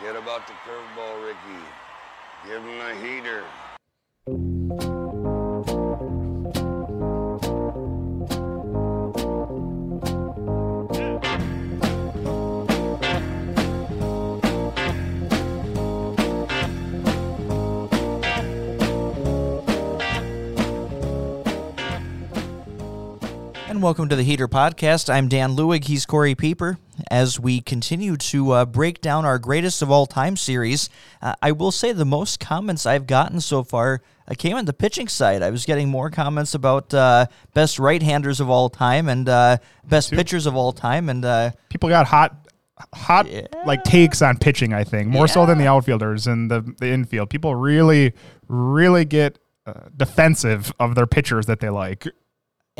Forget about the curveball, Ricky. Give him a heater. And welcome to the Heater Podcast. I'm Dan Lewig. He's Corey Pieper. As we continue to uh, break down our greatest of all time series, uh, I will say the most comments I've gotten so far uh, came on the pitching side. I was getting more comments about uh, best right handers of all time and uh, best pitchers of all time. And uh, people got hot hot like takes on pitching i think more so than the outfielders and the, the infield. People really really get uh, defensive of their pitchers that they like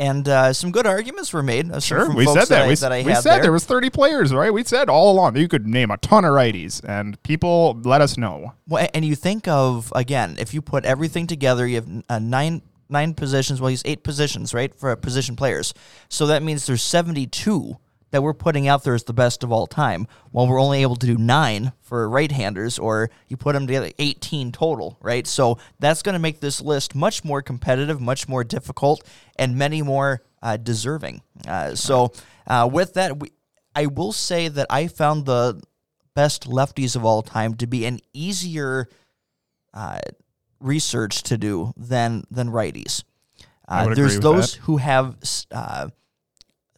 and uh, some good arguments were made. uh, sure from we folks said that, I, we, that I we said there. there was 30 players right we said all along you could name a ton of righties and people let us know Well, and you think of again, if you put everything together, you have uh, nine nine positions. Well, he's eight positions, right, for position players. So that means there's 72 that we're putting out there is the best of all time. While we're only able to do nine for right-handers, or you put them together, 18 total, right? So that's going to make this list much more competitive, much more difficult, and many more uh, deserving. Uh, so uh, with that, we, I will say that I found the best lefties of all time to be an easier uh, research to do than than righties. Uh, there's those who have uh,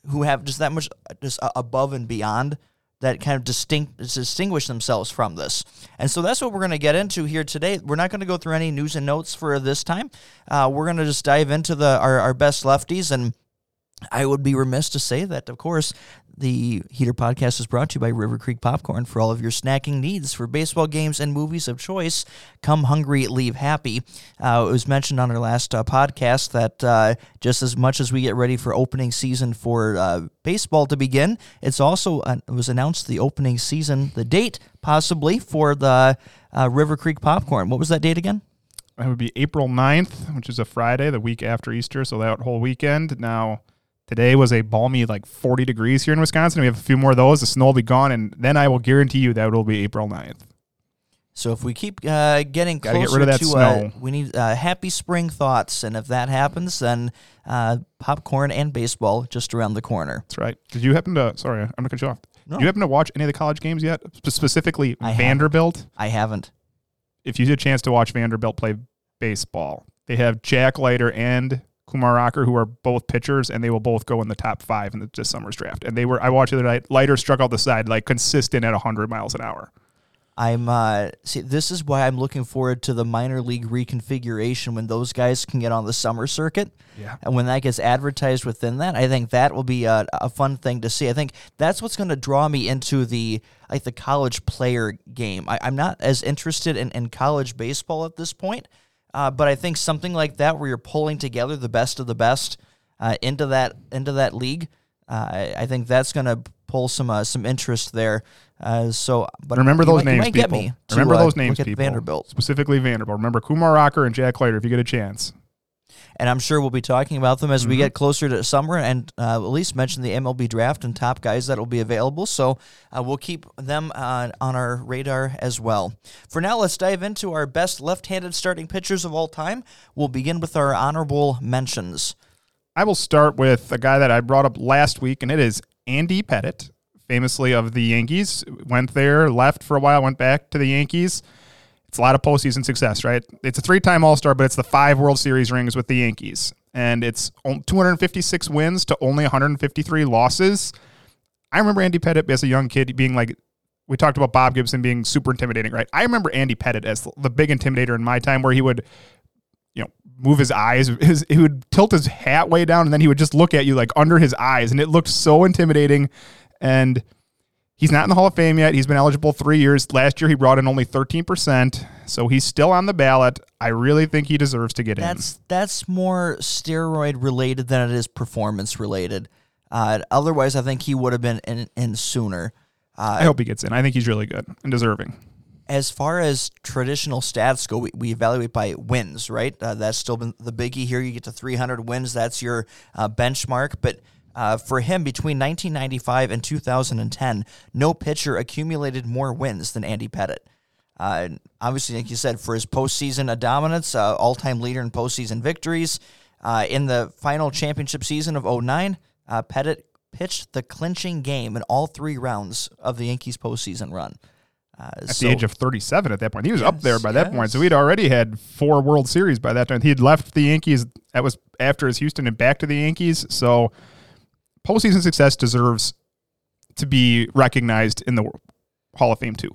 who have just that much just above and beyond that kind of distinct distinguish themselves from this. And so that's what we're going to get into here today. We're not going to go through any news and notes for this time. Uh, we're going to just dive into the our, our best lefties and I would be remiss to say that, of course, the Heater Podcast is brought to you by River Creek Popcorn for all of your snacking needs for baseball games and movies of choice. Come hungry, leave happy. Uh, it was mentioned on our last uh, podcast that uh, just as much as we get ready for opening season for uh, baseball to begin, it's also it was announced the opening season, the date possibly for the uh, River Creek Popcorn. What was that date again? it would be april 9th which is a friday the week after easter so that whole weekend now Today was a balmy like 40 degrees here in Wisconsin. We have a few more of those. The snow will be gone, and then I will guarantee you that it will be April 9th. So if we keep uh, getting Gotta get closer rid of that to, snow. Uh, we need uh, happy spring thoughts, and if that happens, then uh, popcorn and baseball just around the corner. That's right. Did you happen to? Sorry, I'm gonna cut you off. No. Did you happen to watch any of the college games yet? Spe- Specifically, I haven't. Vanderbilt. I haven't. If you get a chance to watch Vanderbilt play baseball, they have Jack Leiter and Kumar Rocker, who are both pitchers, and they will both go in the top five in the, this summer's draft. And they were. I watched the other night. Leiter struck out the side like consistent at 100 miles an hour. I'm uh, see. This is why I'm looking forward to the minor league reconfiguration when those guys can get on the summer circuit. Yeah. And when that gets advertised within that, I think that will be a, a fun thing to see. I think that's what's going to draw me into the like the college player game. I, I'm not as interested in, in college baseball at this point, uh, but I think something like that where you're pulling together the best of the best uh, into that into that league, uh, I, I think that's going to pull some uh, some interest there. Uh, so, but Remember those might- names, people. to, Remember those names, people. Vanderbilt. Specifically Vanderbilt. Remember Kumar Rocker and Jack Leiter if you get a chance. And I'm sure we'll be talking about them as we Mm-hmm. get closer to summer, and uh, at least mention the MLB draft and top guys that will be available. So uh, we'll keep them uh, on our radar as well. For now, let's dive into our best left-handed starting pitchers of all time. We'll begin with our honorable mentions. I will start with a guy that I brought up last week, and it is Andy Pettitte, famously of the Yankees. Went there, left for a while, went back to the Yankees. It's a lot of postseason success, right? It's a three time All Star, but it's the five World Series rings with the Yankees. And it's 256 wins to only 153 losses. I remember Andy Pettitte as a young kid being like, we talked about Bob Gibson being super intimidating, right? I remember Andy Pettitte as the big intimidator in my time where he would you know, move his eyes. His, he would tilt his hat way down, and then he would just look at you like under his eyes, and it looked so intimidating. And he's not in the Hall of Fame yet. He's been eligible three years. Last year, he brought in only thirteen percent, so he's still on the ballot. I really think he deserves to get in. That's that's more steroid related than it is performance related. Uh, otherwise, I think he would have been in, in sooner. in. I hope he gets in. I think he's really good and deserving. as far as traditional stats go, we, we evaluate by wins, right? Uh, that's still been the biggie here. You get to 300 wins. That's your uh, benchmark. But Uh, for him, between 1995 and 2010, no pitcher accumulated more wins than Andy Pettitte. Uh, obviously, like you said, for his postseason dominance, uh, all time leader in postseason victories. Uh, in the final championship season of 09, uh, Pettitte pitched the clinching game in all three rounds of the Yankees postseason run. Uh, at so, the age of 37 at that point. He was yes, up there by yes. that point. So he'd already had four World Series by that time. He'd left the Yankees. That was after his Houston and back to the Yankees. So postseason success deserves to be recognized in the Hall of Fame too.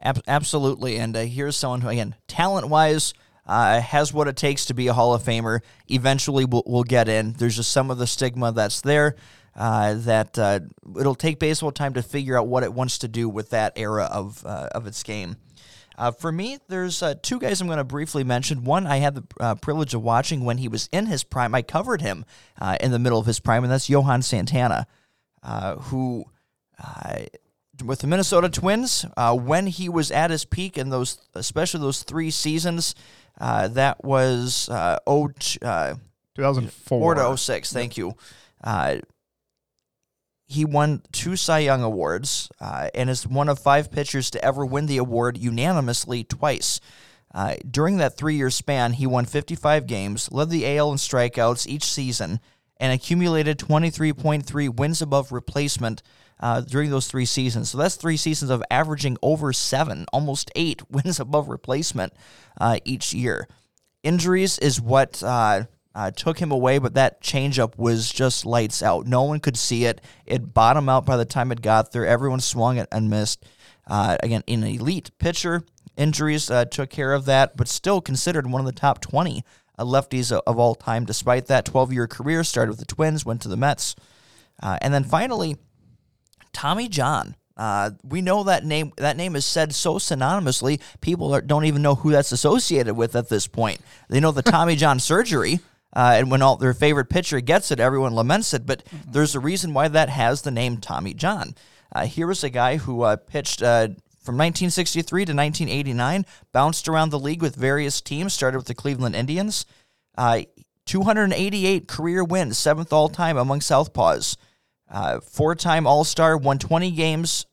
Ab- absolutely. And uh, here's someone who, again, talent wise, uh, has what it takes to be a Hall of Famer. Eventually, we'll, we'll get in. There's just some of the stigma that's there. Uh, that uh, it'll take baseball time to figure out what it wants to do with that era of uh, of its game. Uh, for me, there's uh, two guys I'm going to briefly mention. One I had the uh, privilege of watching when he was in his prime. I covered him in the middle of his prime, and that's Johan Santana, who with the Minnesota Twins when he was at his peak in those, especially those three seasons. that was uh, 0, 2004 to 06. Thank you he won two Cy Young Awards uh, and is one of five pitchers to ever win the award unanimously twice. Uh, during that three year span, he won 55 games, led the AL in strikeouts each season, and accumulated 23.3 wins above replacement uh, during those three seasons. So that's three seasons of averaging over seven, almost eight wins above replacement uh, each year. Injuries is what uh, took him away, but that changeup was just lights out. No one could see it. It bottomed out by the time it got there. Everyone swung it and missed. Uh, again, an elite pitcher. Injuries uh, took care of that, but still considered one of the top 20 uh, lefties of, of all time. Despite that 12 year career, started with the Twins, went to the Mets. Uh, and then finally, Tommy John. Uh, we know that name. That name is said so synonymously, people are, don't even know who that's associated with at this point. They know the Tommy John surgery, uh, and when all their favorite pitcher gets it, everyone laments it. But mm-hmm. there's a reason why that has the name Tommy John. Uh, here was a guy who uh, pitched uh, from 1963 to 1989, bounced around the league with various teams, started with the Cleveland Indians. Uh, 288 career wins, seventh all time among Southpaws. Uh, Four time All Star, won 20 games,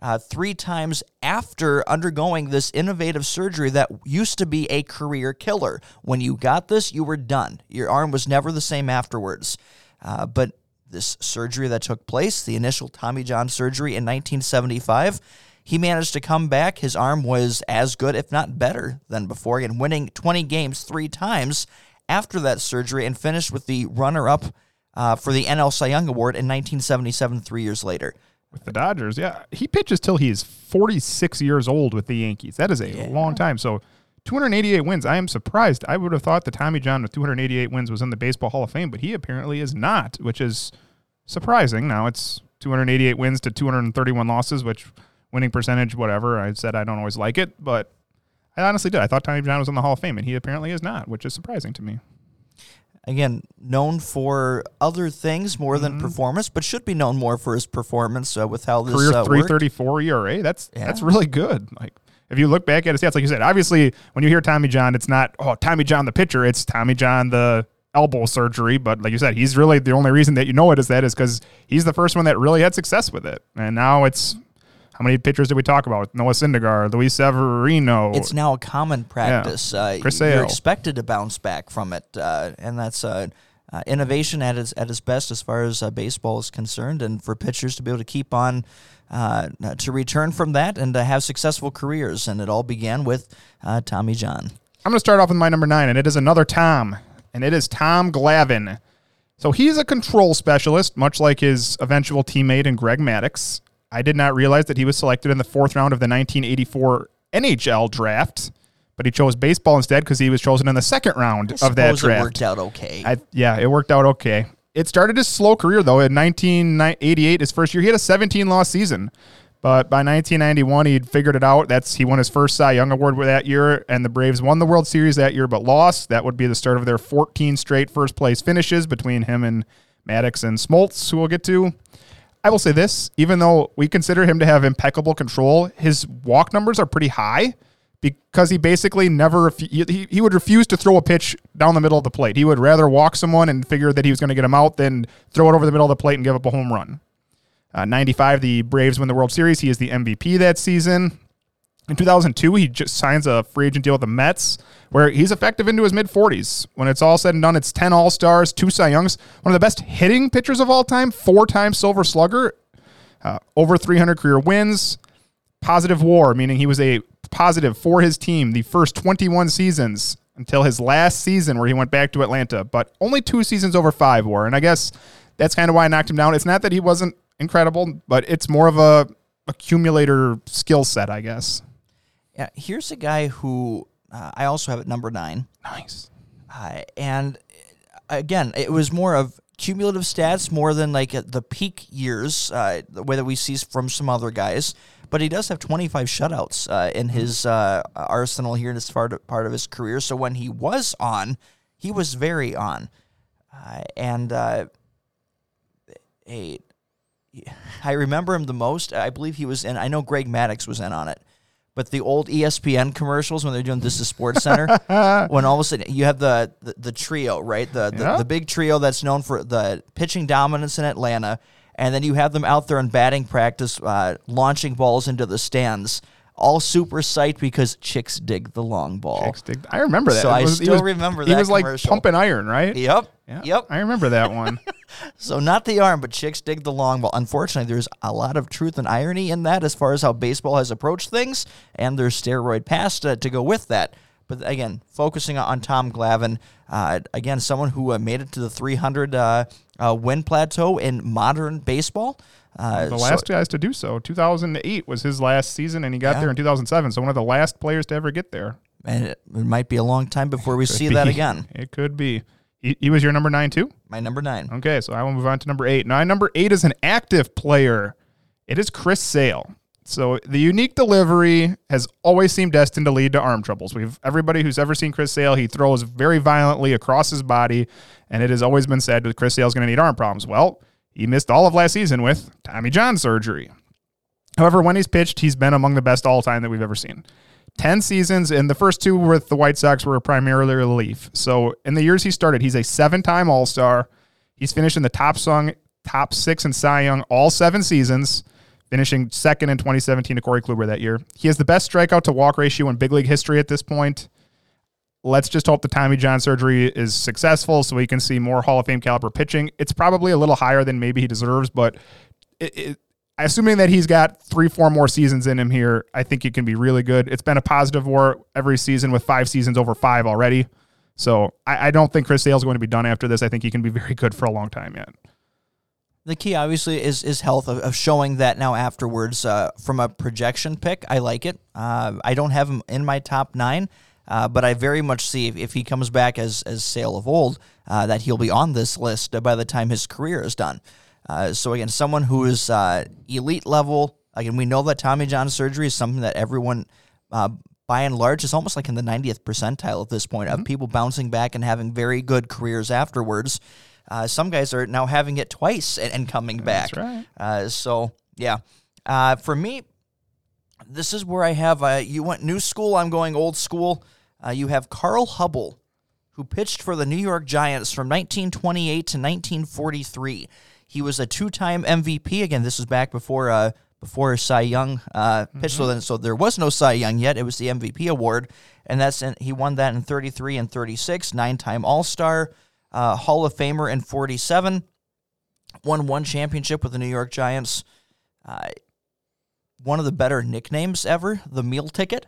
uh, three times after undergoing this innovative surgery that used to be a career killer. When you got this, you were done. Your arm was never the same afterwards. Uh, but this surgery that took place, the initial Tommy John surgery in 1975, he managed to come back. His arm was as good, if not better, than before, and winning 20 games three times after that surgery and finished with the runner up uh, for the NL Cy Young Award in 1977, three years later with the Dodgers. Yeah, he pitches till he's 46 years old with the Yankees. That is a yeah. long time. So 288 wins. I am surprised. I would have thought that Tommy John with 288 wins was in the Baseball Hall of Fame, but he apparently is not, which is surprising. Now it's 288 wins to 231 losses, which winning percentage, whatever. I said I don't always like it, but I honestly did. I thought Tommy John was in the Hall of Fame, and he apparently is not, which is surprising to me again known for other things more than mm-hmm. performance, but should be known more for his performance uh, with how this career uh, three thirty four ERA. That's yeah. that's really good. Like if you look back at his stats, like you said, obviously when you hear Tommy John, it's not oh Tommy John the pitcher, it's Tommy John the elbow surgery. But like you said, he's really the only reason that you know it is that is because he's the first one that really had success with it, and now it's how many pitchers did we talk about? Noah Syndergaard, Luis Severino. It's now a common practice. Yeah. Uh, Chris you're expected to bounce back from it, uh, and that's uh, uh, innovation at its at its best as far as uh, baseball is concerned. And for pitchers to be able to keep on uh, to return from that and to have successful careers, and it all began with Tommy John. I'm going to start off with my number nine, and it is another Tom, and it is Tom Glavine. So he's a control specialist, much like his eventual teammate in Greg Maddux. I did not realize that he was selected in the fourth round of the 1984 NHL draft, but he chose baseball instead because he was chosen in the second round of that draft. It worked out okay. I, yeah, it worked out okay. It started his slow career though. In 1988, his first year, he had a 17 loss season. But by 1991, he'd figured it out. That's he won his first Cy Young Award that year, and the Braves won the World Series that year, but lost. That would be the start of their 14 straight first place finishes between him and Maddux and Smoltz, who we'll get to. I will say this, even though we consider him to have impeccable control, his walk numbers are pretty high. because he basically never he, he would refuse to throw a pitch down the middle of the plate. He would rather walk someone and figure that he was going to get him out than throw it over the middle of the plate and give up a home run. Uh, 95, the Braves win the World Series. He is the MVP that season. In 2002, he just signs a free agent deal with the Mets, where he's effective into his mid 40s. When it's all said and done, it's 10 All Stars, two Cy Youngs, one of the best hitting pitchers of all time, four time Silver Slugger, uh, over 300 career wins, positive war, meaning he was a positive for his team the first 21 seasons until his last season where he went back to Atlanta, but only two seasons over five war. And I guess that's kind of why I knocked him down. It's not that he wasn't incredible, but it's more of a accumulator skill set, I guess. Yeah, here's a guy who uh, I also have at number nine. Nice. Uh, and uh, again, it was more of cumulative stats more than like uh, the peak years, uh, the way that we see from some other guys. But he does have 25 shutouts uh, in his uh, arsenal here in this part of, part of his career. So when he was on, he was very on. Uh, and uh, a, I remember him the most. I believe he was in, I know Greg Maddux was in on it but the old ESPN commercials when they're doing this is Sports Center, when all of a sudden you have the the, the trio, right? The, the Yeah. the big trio that's known for the pitching dominance in Atlanta, and then you have them out there in batting practice, uh, launching balls into the stands, all super psyched because chicks dig the long ball. Chicks dig- I remember that. So It I still remember that. He was like pumping iron, right? Yep. Yeah, Yep. I remember that one. So not the arm, but chicks dig the long ball. Unfortunately, there's a lot of truth and irony in that as far as how baseball has approached things, and there's steroid past uh, to go with that. But again, focusing on Tom Glavine, uh, again, someone who uh, made it to the 300 uh, uh, win plateau in modern baseball. Uh, the so- last guys to do so. 2008 was his last season, and he got Yeah. there in 2007. So one of the last players to ever get there. and it, it might be a long time before we see Could that again. It could be. He, he was your number nine too. My number nine. Okay, so I will move on to number eight. Now, number eight is an active player. It is Chris Sale. So the unique delivery has always seemed destined to lead to arm troubles. We've everybody who's ever seen Chris Sale, he throws very violently across his body, and it has always been said that Chris Sale's going to need arm problems. Well, he missed all of last season with Tommy John surgery. However, when he's pitched, he's been among the best all time that we've ever seen. 10 seasons, and the first two with the White Sox were primarily relief. So in the years he started, he's a seven time All Star. He's finished in the top song, top six in Cy Young all seven seasons, finishing second in 2017 to Corey Kluber that year. He has the best strikeout to walk ratio in big league history at this point. Let's just hope the Tommy John surgery is successful so we can see more Hall of Fame caliber pitching. It's probably a little higher than maybe he deserves, but it, it, assuming that he's got three, four more seasons in him here, I think it can be really good. It's been a positive war every season with five seasons over five already. So I, I don't think Chris Sale's going to be done after this. I think he can be very good for a long time yet. The key, obviously, is is health of, of showing that now afterwards. Uh, from a projection pick, I like it. Uh, I don't have him in my top nine, uh, but I very much see if, if he comes back as as Sale of old, uh, that he'll be on this list by the time his career is done. Uh, so again, someone who is uh, elite level. Again, we know that Tommy John surgery is something that everyone, uh, by and large, is almost like in the 90th percentile at this point of people bouncing back and having very good careers afterwards. Uh, some guys are now having it twice and, and coming back. right. Uh, so yeah, uh, for me, this is where I have. Uh, you went new school. I'm going old school. Uh, you have Carl Hubbell, who pitched for the New York Giants from 1928 to 1943. He was a two-time MVP. Again, this is back before uh, before Cy Young uh, pitched. So then, so there was no Cy Young yet. It was the MVP award, and that's in, he won that in 33 and 36. Nine-time All-Star, uh, Hall of Famer in 47. Won one championship with the New York Giants. Uh, one of the better nicknames ever, the meal ticket.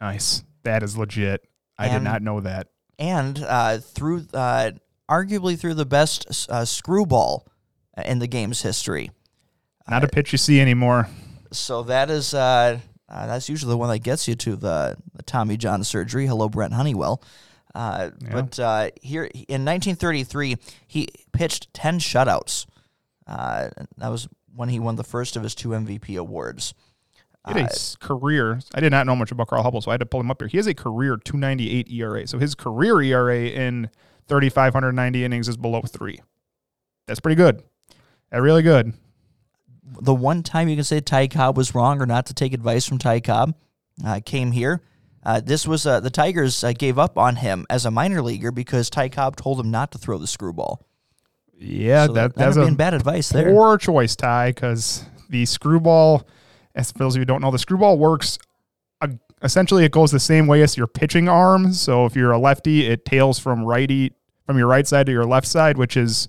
Nice. That is legit. I did not know that. and uh, through uh, arguably through the best uh, screwball in the game's history. Not a pitch you see anymore. So that is uh, uh, that's usually the one that gets you to the, the Tommy John surgery. Hello, Brent Honeywell. Uh, But uh, here in 1933, he pitched 10 shutouts. Uh, that was when he won the first of his two MVP awards. He had a career. I did not know much about Carl Hubbell, so I had to pull him up here. He has a career 298 ERA. So his career ERA in 3,590 innings is below three. That's pretty good. That's really good. the one time you can say Ty Cobb was wrong or not to take advice from Ty Cobb uh, came here. Uh, this was uh, the Tigers uh, gave up on him as a minor leaguer because Ty Cobb told him not to throw the screwball. Yeah, So that, that that's would a been bad advice there. poor choice, Ty, because the screwball, as for those of you who don't know, the screwball works. Uh, essentially, it goes the same way as your pitching arm. So if you're a lefty, it tails from righty from your right side to your left side, which is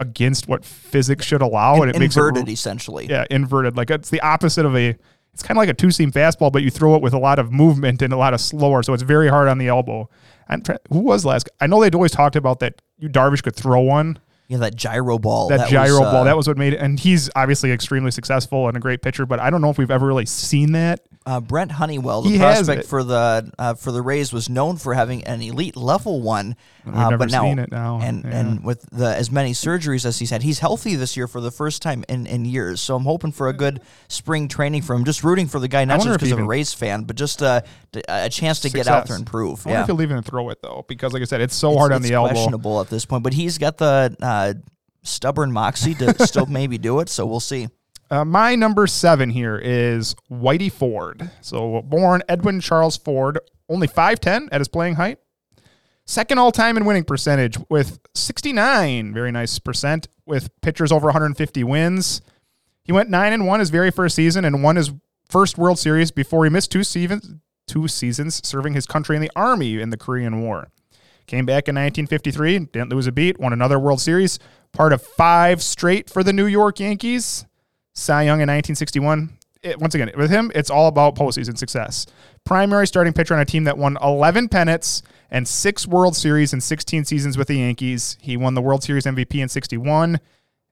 against what physics should allow, and it makes inverted essentially. yeah inverted. Like it's the opposite of a. It's kind of like a two seam fastball, but you throw it with a lot of movement and a lot of slower, so it's very hard on the elbow. I'm trying, who was last? I know they'd always talked about that. You Darvish could throw one Yeah, that gyro ball. that, was, gyro uh, ball. That was what made it. And he's obviously extremely successful and a great pitcher, but I don't know if we've ever really seen that. uh, Brent Honeywell, the He prospect for the uh, for the Rays, was known for having an elite level one. We've uh, never but now, seen it now, and yeah. and with the as many surgeries as he's had, he's healthy this year for the first time in, in years. So I'm hoping for a good spring training for him. Just rooting for the guy, not just because of a Rays fan, but just a, t- a chance to get out Success. there and prove. I wonder Yeah, if he'll even throw it though, because like I said, it's so It's- hard on the elbow. questionable at this point, but he's got the uh, stubborn moxie to still maybe do it. So we'll see. Uh, my number seven here is Whitey Ford. So born Edwin Charles Ford, only 5'10 at his playing height. Second all time in winning percentage with 69, very nice percent, with pitchers over 150 wins. He went 9 and 1 his very first season and won his first World Series before he missed two seasons, two seasons serving his country in the Army in the Korean War. Came back in 1953, didn't lose a beat, won another World Series, part of five straight for the New York Yankees. Cy Young in 1961. It, once again, with him, it's all about postseason success. Primary starting pitcher on a team that won 11 pennants and six World Series in 16 seasons with the Yankees. He won the World Series MVP in 61.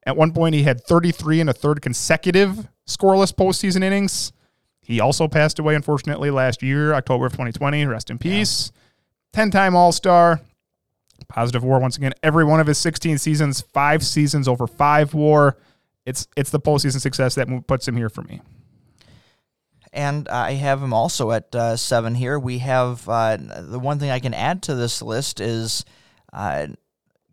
At one point, he had 33 and a third consecutive scoreless postseason innings. He also passed away, unfortunately, last year, October of 2020. Rest in peace. 10 time All Star. Positive war once again. Every one of his 16 seasons, five seasons over five war. It's it's the postseason success that puts him here for me. And I have him also at uh, seven here. We have uh, the one thing I can add to this list is uh,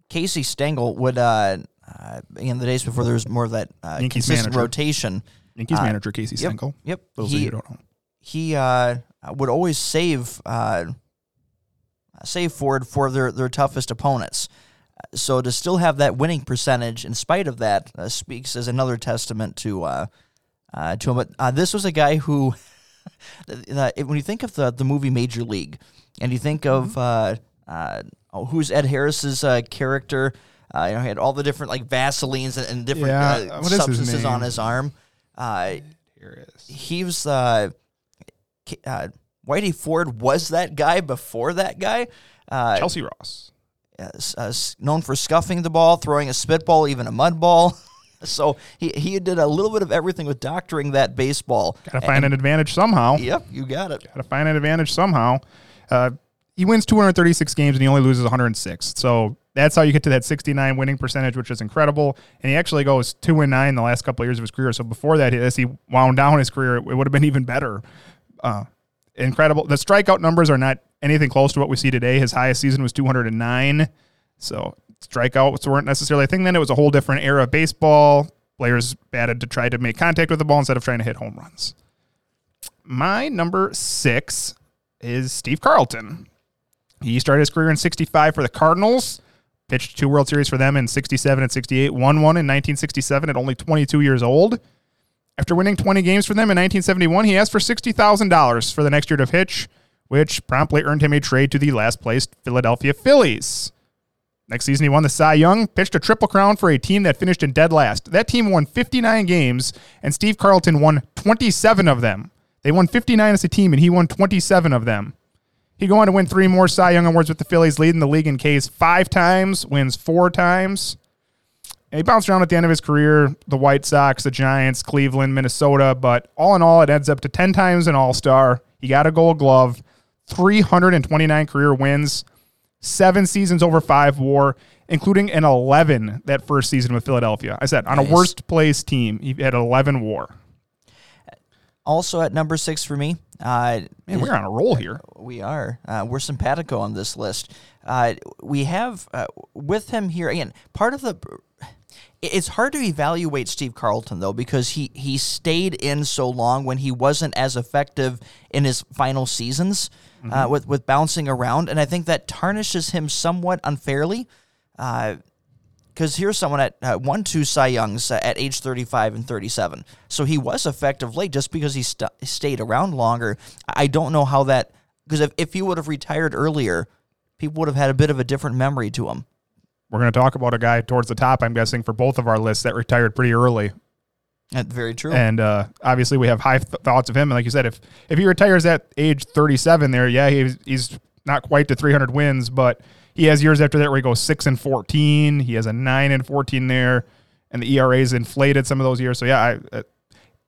Casey Stengel would, uh, uh, in the days before there was more of that uh, consistent manager. rotation. Yankees manager Casey Yep, Stengel. Yep. Those of you who don't know. he uh, would always save uh, save Ford for their, their toughest opponents. So to still have that winning percentage in spite of that uh, speaks as another testament to uh, uh, to him. But uh, this was a guy who, when you think of the the movie Major League, and you think of uh, uh, oh, who's Ed Harris's uh, character, uh, you know, he had all the different like Vaselines and, and different Yeah, uh, is his substances on his arm. Uh, Here it is. he was uh, Whitey Ford was that guy before that guy. Uh, Chelsea Ross. uh, known for scuffing the ball, throwing a spitball, even a mud ball. so he he did a little bit of everything with doctoring that baseball. Got to find an advantage somehow. Yep, you got it. Got to find an advantage somehow. Uh, he wins 236 games and he only loses 106. So that's how you get to that 69 winning percentage, which is incredible. And he actually goes two and nine the last couple of years of his career. So before that, as he wound down his career, it would have been even better. Uh, incredible. The strikeout numbers are not anything close to what we see today. His highest season was 209. So strikeouts weren't necessarily a thing then. It was a whole different era of baseball. Players batted to try to make contact with the ball instead of trying to hit home runs. My number six is Steve Carlton. He started his career in 65 for the Cardinals, pitched two World Series for them in 67 and 68, won one in 1967 at only 22 years old. After winning 20 games for them in 1971, he asked for $60,000 for the next year to pitch, which promptly earned him a trade to the last placed Philadelphia Phillies. Next season, he won the Cy Young, pitched a triple crown for a team that finished in dead last. That team won 59 games, and Steve Carlton won 27 of them. They won 59 as a team, and he won 27 of them. He'd go on to win three more Cy Young awards with the Phillies, leading the league in Ks five times, wins four times. And he bounced around at the end of his career, the White Sox, the Giants, Cleveland, Minnesota, but all in all, it ends up to 10 times an All Star. He got a gold glove, 329 career wins, seven seasons over five war, including an 11 that first season with Philadelphia. I said, on Nice. a worst place team, he had 11 war. Also at number six for me, uh, Man, we're on a roll here. We are. Uh, we're simpatico on this list. Uh, we have uh, with him here again. Part of the it's hard to evaluate Steve Carlton though because he he stayed in so long when he wasn't as effective in his final seasons Mm-hmm. uh, with with bouncing around, and I think that tarnishes him somewhat unfairly. Because here's someone at uh, one two Cy Youngs uh, at age 35 and 37, so he was effective late just because he st- stayed around longer. I don't know how that because if if he would have retired earlier, people would have had a bit of a different memory to him. We're going to talk about a guy towards the top, I'm guessing, for both of our lists that retired pretty early. That's very true. And uh, obviously, we have high th- thoughts of him. And like you said, if if he retires at age 37, there, yeah, he's, he's not quite to 300 wins, but he has years after that where he goes six and 14. He has a nine and 14 there, and the ERA is inflated some of those years. So yeah, I, uh,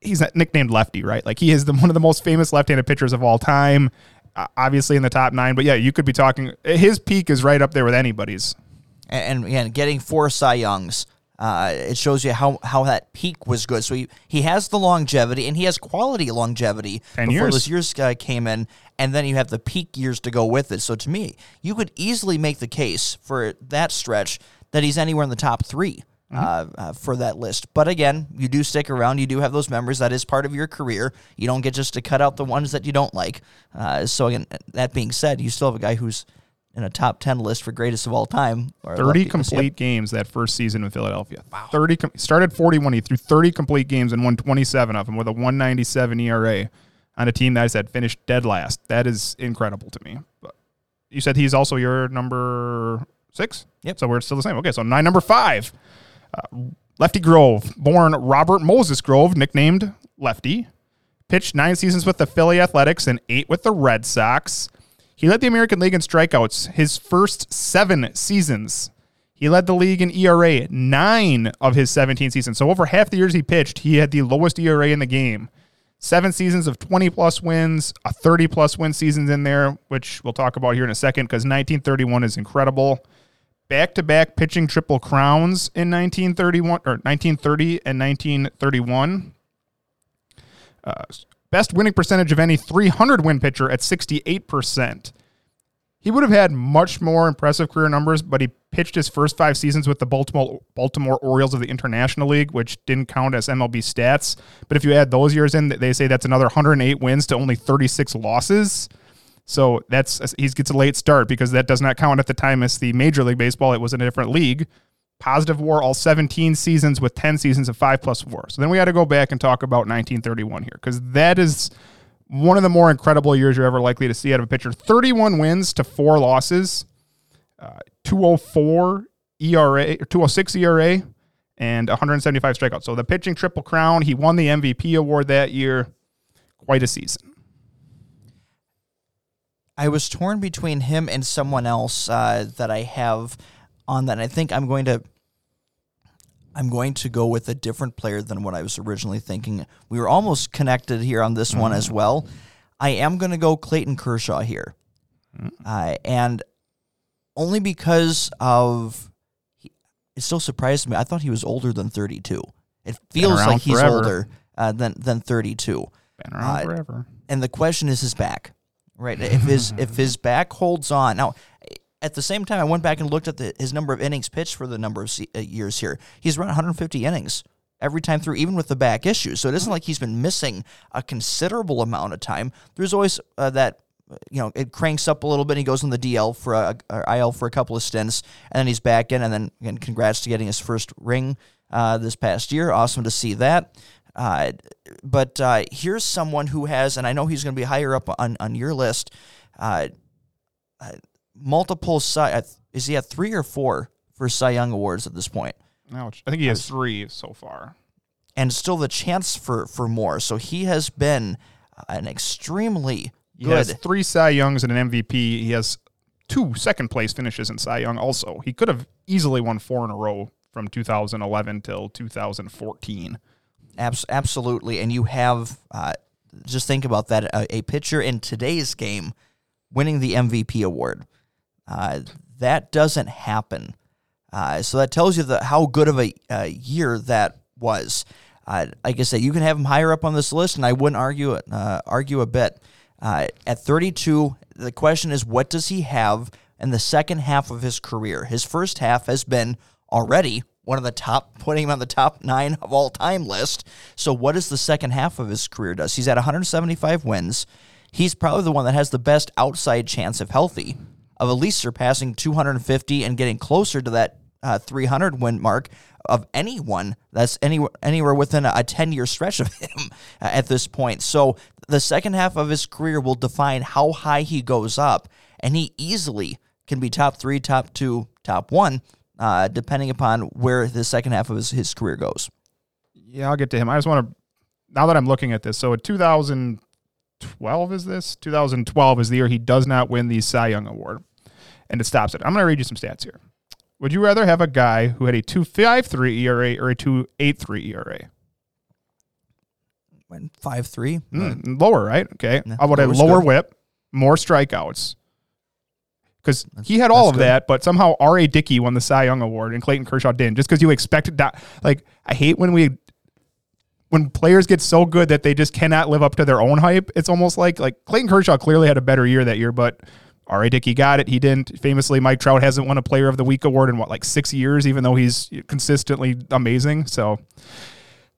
he's nicknamed Lefty, right? Like he is the one of the most famous left-handed pitchers of all time. Uh, obviously in the top nine, but yeah, you could be talking. His peak is right up there with anybody's. And, and again, getting four Cy Youngs, uh, it shows you how, how that peak was good. So he, he has the longevity and he has quality longevity Ten before years. those years uh, came in, and then you have the peak years to go with it. So to me, you could easily make the case for that stretch that he's anywhere in the top 3 Uh, uh, for that list. But again, you do stick around. You do have those memories. That is part of your career. You don't get just to cut out the ones that you don't like. Uh, so again, that being said, you still have a guy who's in a top 10 list for greatest of all time. or 30 lefty complete Yep. games that first season with Philadelphia. Wow. 30 com- started 41. He threw 30 complete games and won 27 of them with a 197 ERA on a team that I said finished dead last. That is incredible to me. But you said he's also your number six? Yep. So we're still the same. Okay, so nine, number five. Uh, Lefty Grove, born Robert Moses Grove, nicknamed Lefty, pitched nine seasons with the Philly Athletics and eight with the Red Sox. He led the American League in strikeouts his first seven seasons. He led the league in ERA nine of his 17 seasons. So over half the years he pitched, he had the lowest ERA in the game. Seven seasons of 20 plus wins, a 30 plus win seasons in there, which we'll talk about here in a second because 1931 is incredible. Back to back pitching triple crowns in 1931 or 1930 and 1931. Uh, best winning percentage of any 300 win pitcher at 68%. He would have had much more impressive career numbers, but he pitched his first five seasons with the Baltimore Baltimore Orioles of the International League, which didn't count as MLB stats. But if you add those years in, they say that's another 108 wins to only 36 losses. So that's he gets a late start because that does not count at the time as the Major League Baseball. It was in a different league. Positive WAR all 17 seasons with 10 seasons of five plus WAR. So then we had to go back and talk about 1931 here because that is one of the more incredible years you're ever likely to see out of a pitcher. 31 wins to four losses, uh, 204 ERA, or 206 ERA, and 175 strikeouts. So the pitching triple crown. He won the MVP award that year. Quite a season. I was torn between him and someone else uh, that I have on that. And I think I'm going to I'm going to go with a different player than what I was originally thinking. We were almost connected here on this one as well. I am going to go Clayton Kershaw here, uh, and only because of he, it still surprised me. I thought he was older than 32. It feels like he's forever. older uh, than than 32 Been around Uh, forever. and the question is his back, right? If his if his back holds on now. At the same time, I went back and looked at the, his number of innings pitched for the number of se- uh, years here. He's run 150 innings every time through, even with the back issues. So it isn't like he's been missing a considerable amount of time. There's always uh, that, you know, it cranks up a little bit. And he goes on the DL for a, IL for a couple of stints, and then he's back in. And then again, congrats to getting his first ring uh, this past year. Awesome to see that. Uh, but uh, here's someone who has, and I know he's going to be higher up on, on your list. Uh, uh, multiple Cy, uh, is he at three or four for Cy Young awards at this point? Ouch. I think he has three so far. and still the chance for for more. So he has been an extremely He has three Cy Youngs and an MVP. He has two second place finishes in Cy Young also. He could have easily won four in a row from 2011 till 2014. Abs- absolutely, and you have uh, just think about that: a, a pitcher in today's game winning the MVP award. Uh, that doesn't happen. Uh, so that tells you the, how good of a uh, year that was. Uh, like I said, you can have him higher up on this list, and I wouldn't argue uh, argue a bit. Uh, at 32, the question is, what does he have in the second half of his career? His first half has been already one of the top, putting him on the top nine of all time list. So, what is the second half of his career does? He's at 175 wins. He's probably the one that has the best outside chance, if healthy, of at least surpassing 250 and getting closer to that uh, 300 win mark of anyone that's any, anywhere within a 10 year stretch of him at this point. So the second half of his career will define how high he goes up, and he easily can be top three, top two, top one, uh, depending upon where the second half of his, his career goes. Yeah, I'll get to him. I just want to, now that I'm looking at this, so in 2012 is this? 2012 is the year he does not win the Cy Young Award, and it stops it. I'm going to read you some stats here. Would you rather have a guy who had a 2.53 ERA or a 2.83 ERA? Went five three. Mm, lower, right? Okay. Yeah, How about a lower good. whip, more strikeouts? Because he had all of good. that, but somehow R.A. Dickey won the Cy Young Award and Clayton Kershaw didn't. Just because you expected that. Like, I hate when we. When players get so good that they just cannot live up to their own hype, it's almost like like Clayton Kershaw clearly had a better year that year, but R.A. Dickey got it. He didn't. Famously, Mike Trout hasn't won a Player of the Week award in what like six years, even though he's consistently amazing. So,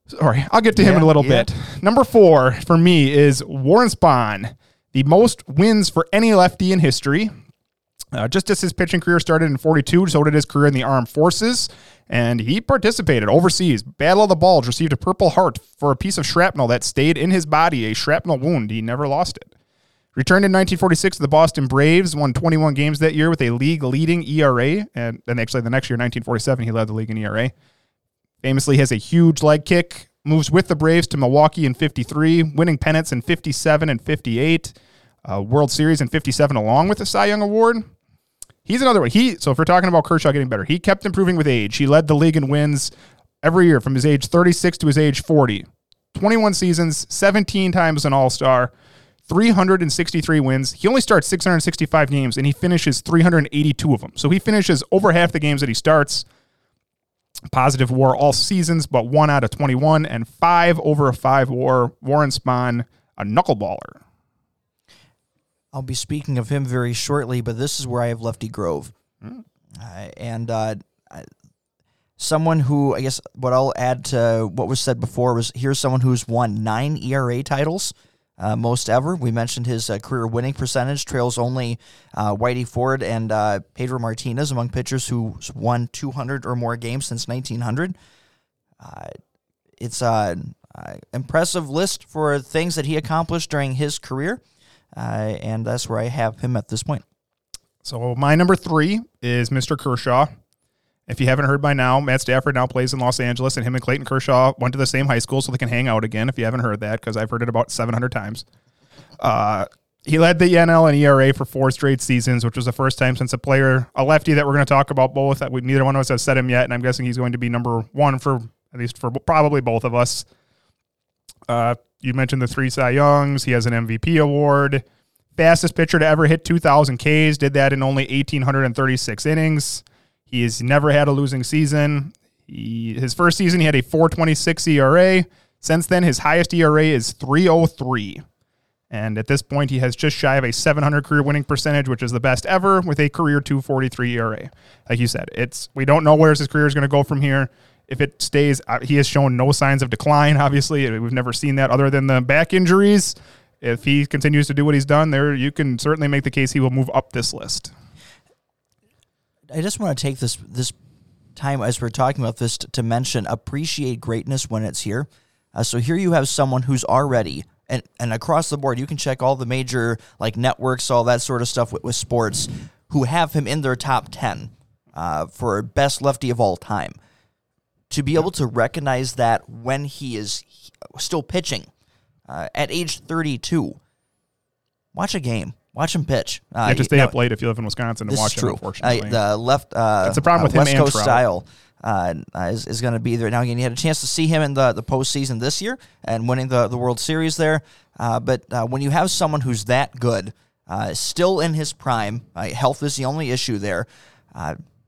sorry, I'll get to him in a little yeah. bit. Number four for me is Warren Spahn, the most wins for any lefty in history. Uh, just as his pitching career started in 42, so did his career in the armed forces. And he participated overseas. Battle of the Bulge received a Purple Heart for a piece of shrapnel that stayed in his body, a shrapnel wound. He never lost it. Returned in 1946 to the Boston Braves, won 21 games that year with a league leading ERA. And then actually the next year, 1947, he led the league in ERA. Famously has a huge leg kick, moves with the Braves to Milwaukee in 53, winning pennants in 57 and 58, uh, World Series in 57 along with the Cy Young Award. He's another one. He so if we're talking about Kershaw getting better, he kept improving with age. He led the league in wins every year from his age 36 to his age 40. 21 seasons, 17 times an All-Star, 363 wins. He only starts 665 games and he finishes 382 of them. So he finishes over half the games that he starts. Positive war all seasons, but one out of 21 and five over a five war. Warren Spahn, a knuckleballer. I'll be speaking of him very shortly, but this is where I have Lefty Grove. Uh, and uh, I- someone who, I guess, what I'll add to what was said before was here's someone who's won nine ERA titles, uh, most ever. We mentioned his uh, career winning percentage, trails only uh, Whitey Ford and uh, Pedro Martinez among pitchers who won 200 or more games since 1900. Uh, it's an uh, impressive list for things that he accomplished during his career. Uh, and that's where I have him at this point. So my number three is Mr. Kershaw. If you haven't heard by now, Matt Stafford now plays in Los Angeles, and him and Clayton Kershaw went to the same high school, so they can hang out again. If you haven't heard that, because I've heard it about 700 times. Uh, he led the NL and ERA for four straight seasons, which was the first time since a player, a lefty that we're going to talk about both. That we, neither one of us has said him yet, and I'm guessing he's going to be number one for at least for probably both of us. Uh, you mentioned the three Cy Youngs. He has an MVP award. Fastest pitcher to ever hit 2,000 Ks. Did that in only 1,836 innings. He has never had a losing season. He, his first season, he had a 426 ERA. Since then, his highest ERA is 303. And at this point, he has just shy of a 700 career winning percentage, which is the best ever, with a career 243 ERA. Like you said, it's we don't know where his career is going to go from here. If it stays, uh, he has shown no signs of decline. Obviously, we've never seen that other than the back injuries. If he continues to do what he's done, there you can certainly make the case he will move up this list. I just want to take this this time as we're talking about this to, to mention appreciate greatness when it's here. Uh, so here you have someone who's already and and across the board you can check all the major like networks, all that sort of stuff with, with sports, who have him in their top ten uh, for best lefty of all time. To be able to recognize that when he is still pitching uh, at age 32, watch a game. Watch him pitch. Uh, You have to you stay know, up late if you live in Wisconsin to watch him, true. Uh, the left, uh, That's the problem with uh, him West and Coast Trout. style uh, uh, is, is going to be there. Now again, you had a chance to see him in the the postseason this year and winning the the World Series there. Uh, but uh, when you have someone who's that good, uh, still in his prime, uh, health is the only issue there.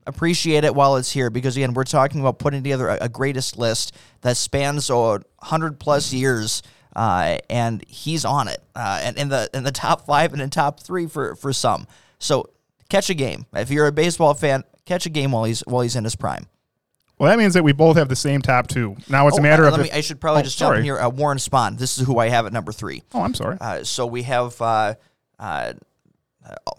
Appreciate it while it's here because again, we're talking about putting together a, a greatest list that spans a hundred plus years uh, and he's on it, uh, and in the in the top five and in top three for for some. So catch a game if you're a baseball fan. Catch a game while he's while he's in his prime. Well, that means that we both have the same top two. Now it's Oh, a matter uh, of. let me, I should probably Oh, just jump sorry. in here. Uh, Warren Spahn. This is who I have at number three. Oh, I'm sorry. Uh, so we have uh, uh,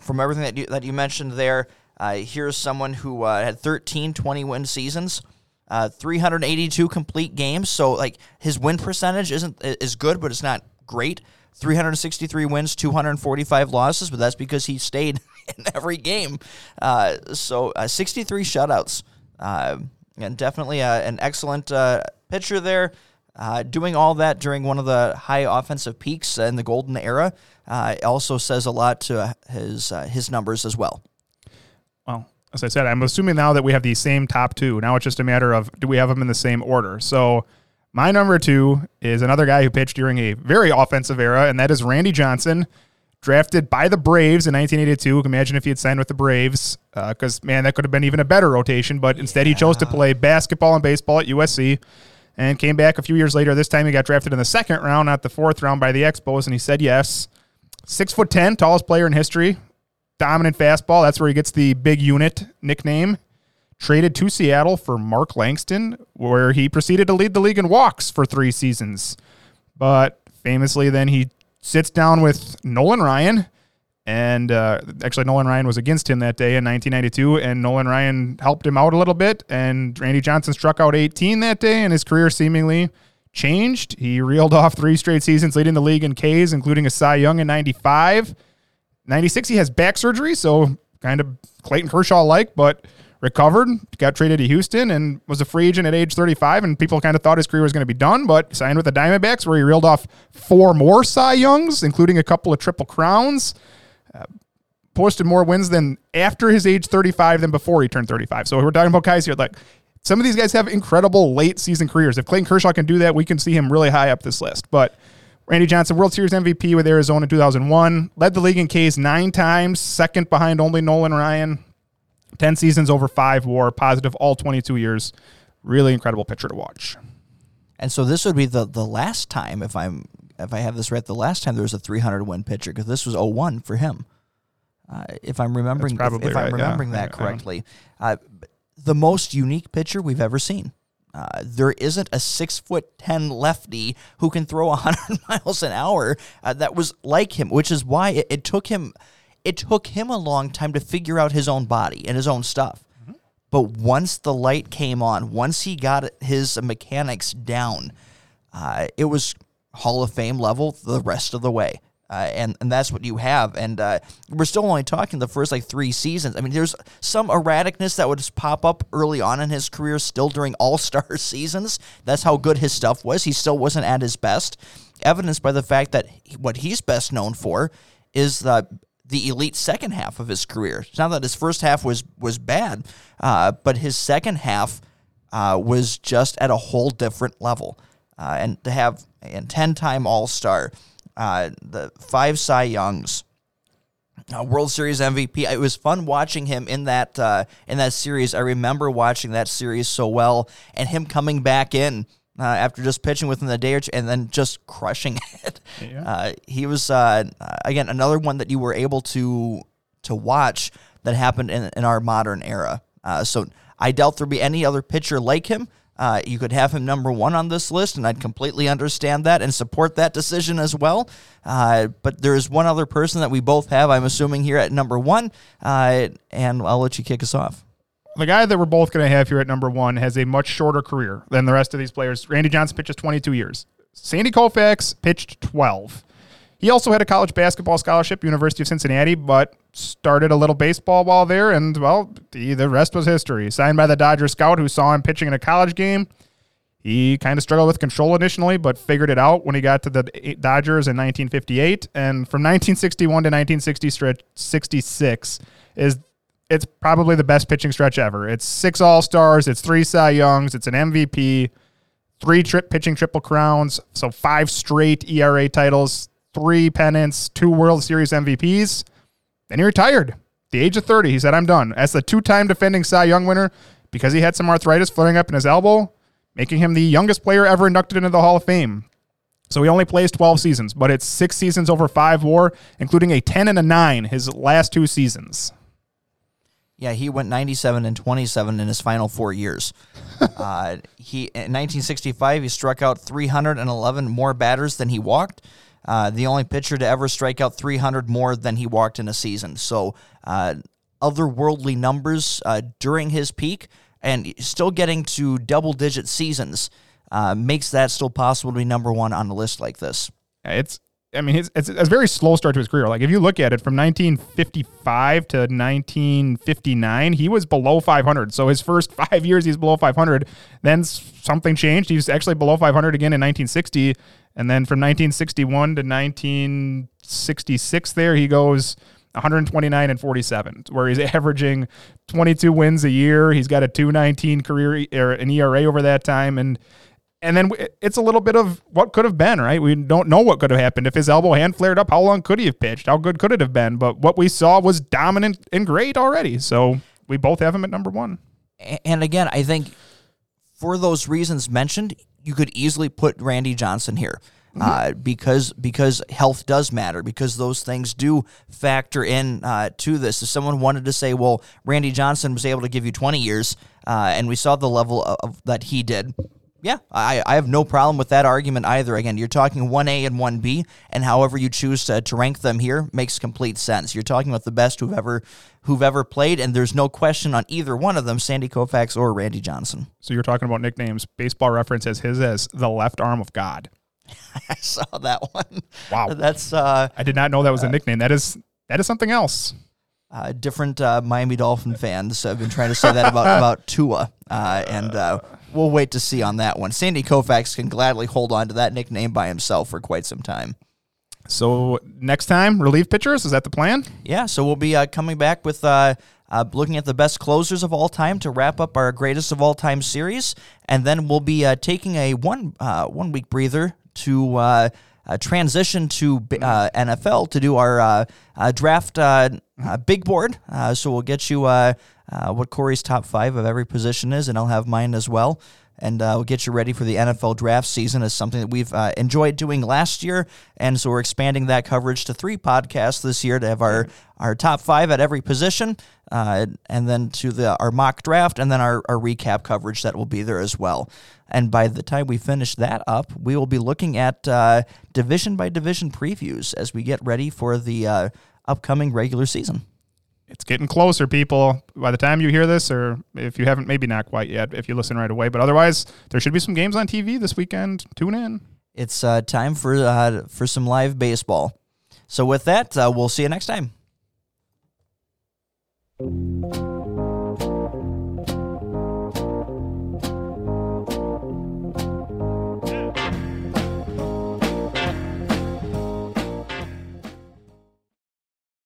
from everything that you that you mentioned there. Uh, here's someone who uh, had 13 20 win seasons, uh, 382 complete games. So like his win percentage isn't is good, but it's not great. 363 wins, 245 losses, but that's because he stayed in every game. Uh, so uh, 63 shutouts, uh, and definitely an excellent pitcher there. Uh, doing all that during one of the high offensive peaks in the golden era uh, also says a lot to his uh, his numbers as well. As I said, I'm assuming now that we have the same top two. Now it's just a matter of do we have them in the same order. So my number two is another guy who pitched during a very offensive era, and that is Randy Johnson, drafted by the Braves in 1982. Imagine if he had signed with the Braves, uh, because man, that could have been even a better rotation. But instead, he chose to play basketball and baseball at USC. And came back a few years later. This time he got drafted in the second round, not the fourth round by the Expos, and he said yes. Six foot ten, tallest player in history, dominant fastball. That's where he gets the big unit nickname. Traded to Seattle for Mark Langston, where he proceeded to lead the league in walks for three seasons. But famously, then he sits down with Nolan Ryan. And uh, actually, Nolan Ryan was against him that day in 1992, and Nolan Ryan helped him out a little bit. And Randy Johnson struck out 18 that day, and his career seemingly changed. He reeled off three straight seasons, leading the league in Ks, including a Cy Young in 95. 96, he has back surgery, so kind of Clayton Kershaw like, but recovered, got traded to Houston, and was a free agent at age 35. And people kind of thought his career was going to be done, but signed with the Diamondbacks, where he reeled off four more Cy Youngs, including a couple of Triple Crowns. Uh, posted more wins than after his age 35 than before he turned 35. So we're talking about guys here like some of these guys have incredible late season careers. If Clayton Kershaw can do that, we can see him really high up this list. But Randy Johnson, World Series MVP with Arizona in 2001, led the league in Ks nine times, second behind only Nolan Ryan. 10 seasons over five war, positive all 22 years. Really incredible pitcher to watch. And so this would be the the last time, if I'm if I have this right, the last time there was a 300 win pitcher because this was 01 for him. Uh, if I'm remembering, if- if, I'm right, yeah. remembering that Yeah. correctly, uh, the most unique pitcher we've ever seen. Uh, there isn't a six foot ten lefty who can throw 100 miles an hour uh, that was like him, which is why it, it took him it took him a long time to figure out his own body and his own stuff. But once the light came on, once he got his mechanics down, uh, it was Hall of Fame level the rest of the way. Uh, and, and that's what you have. And uh, we're still only talking the first like three seasons. I mean, there's some erraticness that would just pop up early on in his career, still during all star seasons. That's how good his stuff was. He still wasn't at his best, evidenced by the fact that what he's best known for is the the elite second half of his career. It's not that his first half was was bad, uh, but his second half uh, was just at a whole different level. Uh, and to have a ten time All Star, uh, the five Cy Youngs, uh, World Series MVP. It was fun watching him in that uh, in that series. I remember watching that series so well, and him coming back in uh, after just pitching within the day or two, and then just crushing it. Uh, he was uh, again another one that you were able to to watch that happened in, in our modern era. Uh, so I doubt there'll be any other pitcher like him. Uh, you could have him number one on this list, and I'd completely understand that and support that decision as well. Uh, but there's one other person that we both have, I'm assuming, here at number one, uh, and I'll let you kick us off. The guy that we're both going to have here at number one has a much shorter career than the rest of these players. Randy Johnson pitches 22 years. Sandy Koufax pitched 12. He also had a college basketball scholarship, University of Cincinnati, but started a little baseball while there, and well, the, the rest was history. Signed by the Dodger scout who saw him pitching in a college game. He kind of struggled with control initially, but figured it out when he got to the Dodgers in 1958. And from 1961 to 1966 is it's probably the best pitching stretch ever. It's six All Stars, it's three Cy Youngs, it's an MVP, three trip pitching triple crowns, so five straight ERA titles, three pennants, two World Series MVPs. Then he retired. The age of 30, he said, I'm done. As the two time defending Cy Young winner, because he had some arthritis flaring up in his elbow, making him the youngest player ever inducted into the Hall of Fame. So he only plays 12 seasons, but it's six seasons over five war, including a 10 and a 9 his last two seasons. Yeah, he went 97 and 27 in his final four years. uh, he in 1965 he struck out 311 more batters than he walked. Uh, the only pitcher to ever strike out 300 more than he walked in a season. So, uh, otherworldly numbers uh, during his peak, and still getting to double-digit seasons uh, makes that still possible to be number one on a list like this. It's I mean, it's, it's a very slow start to his career. Like if you look at it from 1955 to 1959, he was below 500. So his first five years, he's below 500. Then something changed. He was actually below 500 again in 1960, and then from 1961 to 1966, there he goes 129 and 47, where he's averaging 22 wins a year. He's got a 219 career or an ERA over that time, and and then it's a little bit of what could have been, right? We don't know what could have happened. If his elbow hand flared up, how long could he have pitched? How good could it have been? But what we saw was dominant and great already. So we both have him at number one. And again, I think for those reasons mentioned, you could easily put Randy Johnson here. Mm-hmm. Uh, because because health does matter because those things do factor in uh, to this. If someone wanted to say, well, Randy Johnson was able to give you 20 years, uh, and we saw the level of, of, that he did, yeah, I, I have no problem with that argument either. Again, you're talking 1A and 1B, and however you choose to, to rank them here makes complete sense. You're talking about the best who've ever who've ever played, and there's no question on either one of them, Sandy Koufax or Randy Johnson. So you're talking about nicknames. Baseball reference has his as the left arm of God. I saw that one. Wow, that's uh, I did not know that was a uh, nickname. That is that is something else. Uh, different uh, Miami Dolphin fans have been trying to say that about about Tua, uh, and uh, we'll wait to see on that one. Sandy Koufax can gladly hold on to that nickname by himself for quite some time. So next time, relief pitchers is that the plan? Yeah. So we'll be uh, coming back with. Uh, looking at the best closers of all time to wrap up our greatest of all time series, and then we'll be taking a one one week breather to uh, transition to uh, NFL to do our uh, uh draft uh, uh, big board. so we'll get you what Corey's top five of every position is, and I'll have mine as well. And we'll get you ready for the NFL draft season as something that we've enjoyed doing last year. And so we're expanding that coverage to three podcasts this year to have our, our top five at every position, and then to the our mock draft, and then our, our recap coverage that will be there as well. And by the time we finish that up, we will be looking at uh, division by division previews as we get ready for the uh, upcoming regular season. It's getting closer, people. By the time you hear this, or if you haven't, maybe not quite yet, if you listen right away, but otherwise, there should be some games on TV this weekend. Tune in. It's uh, time for uh, for some live baseball. So with that, uh, we'll see you next time.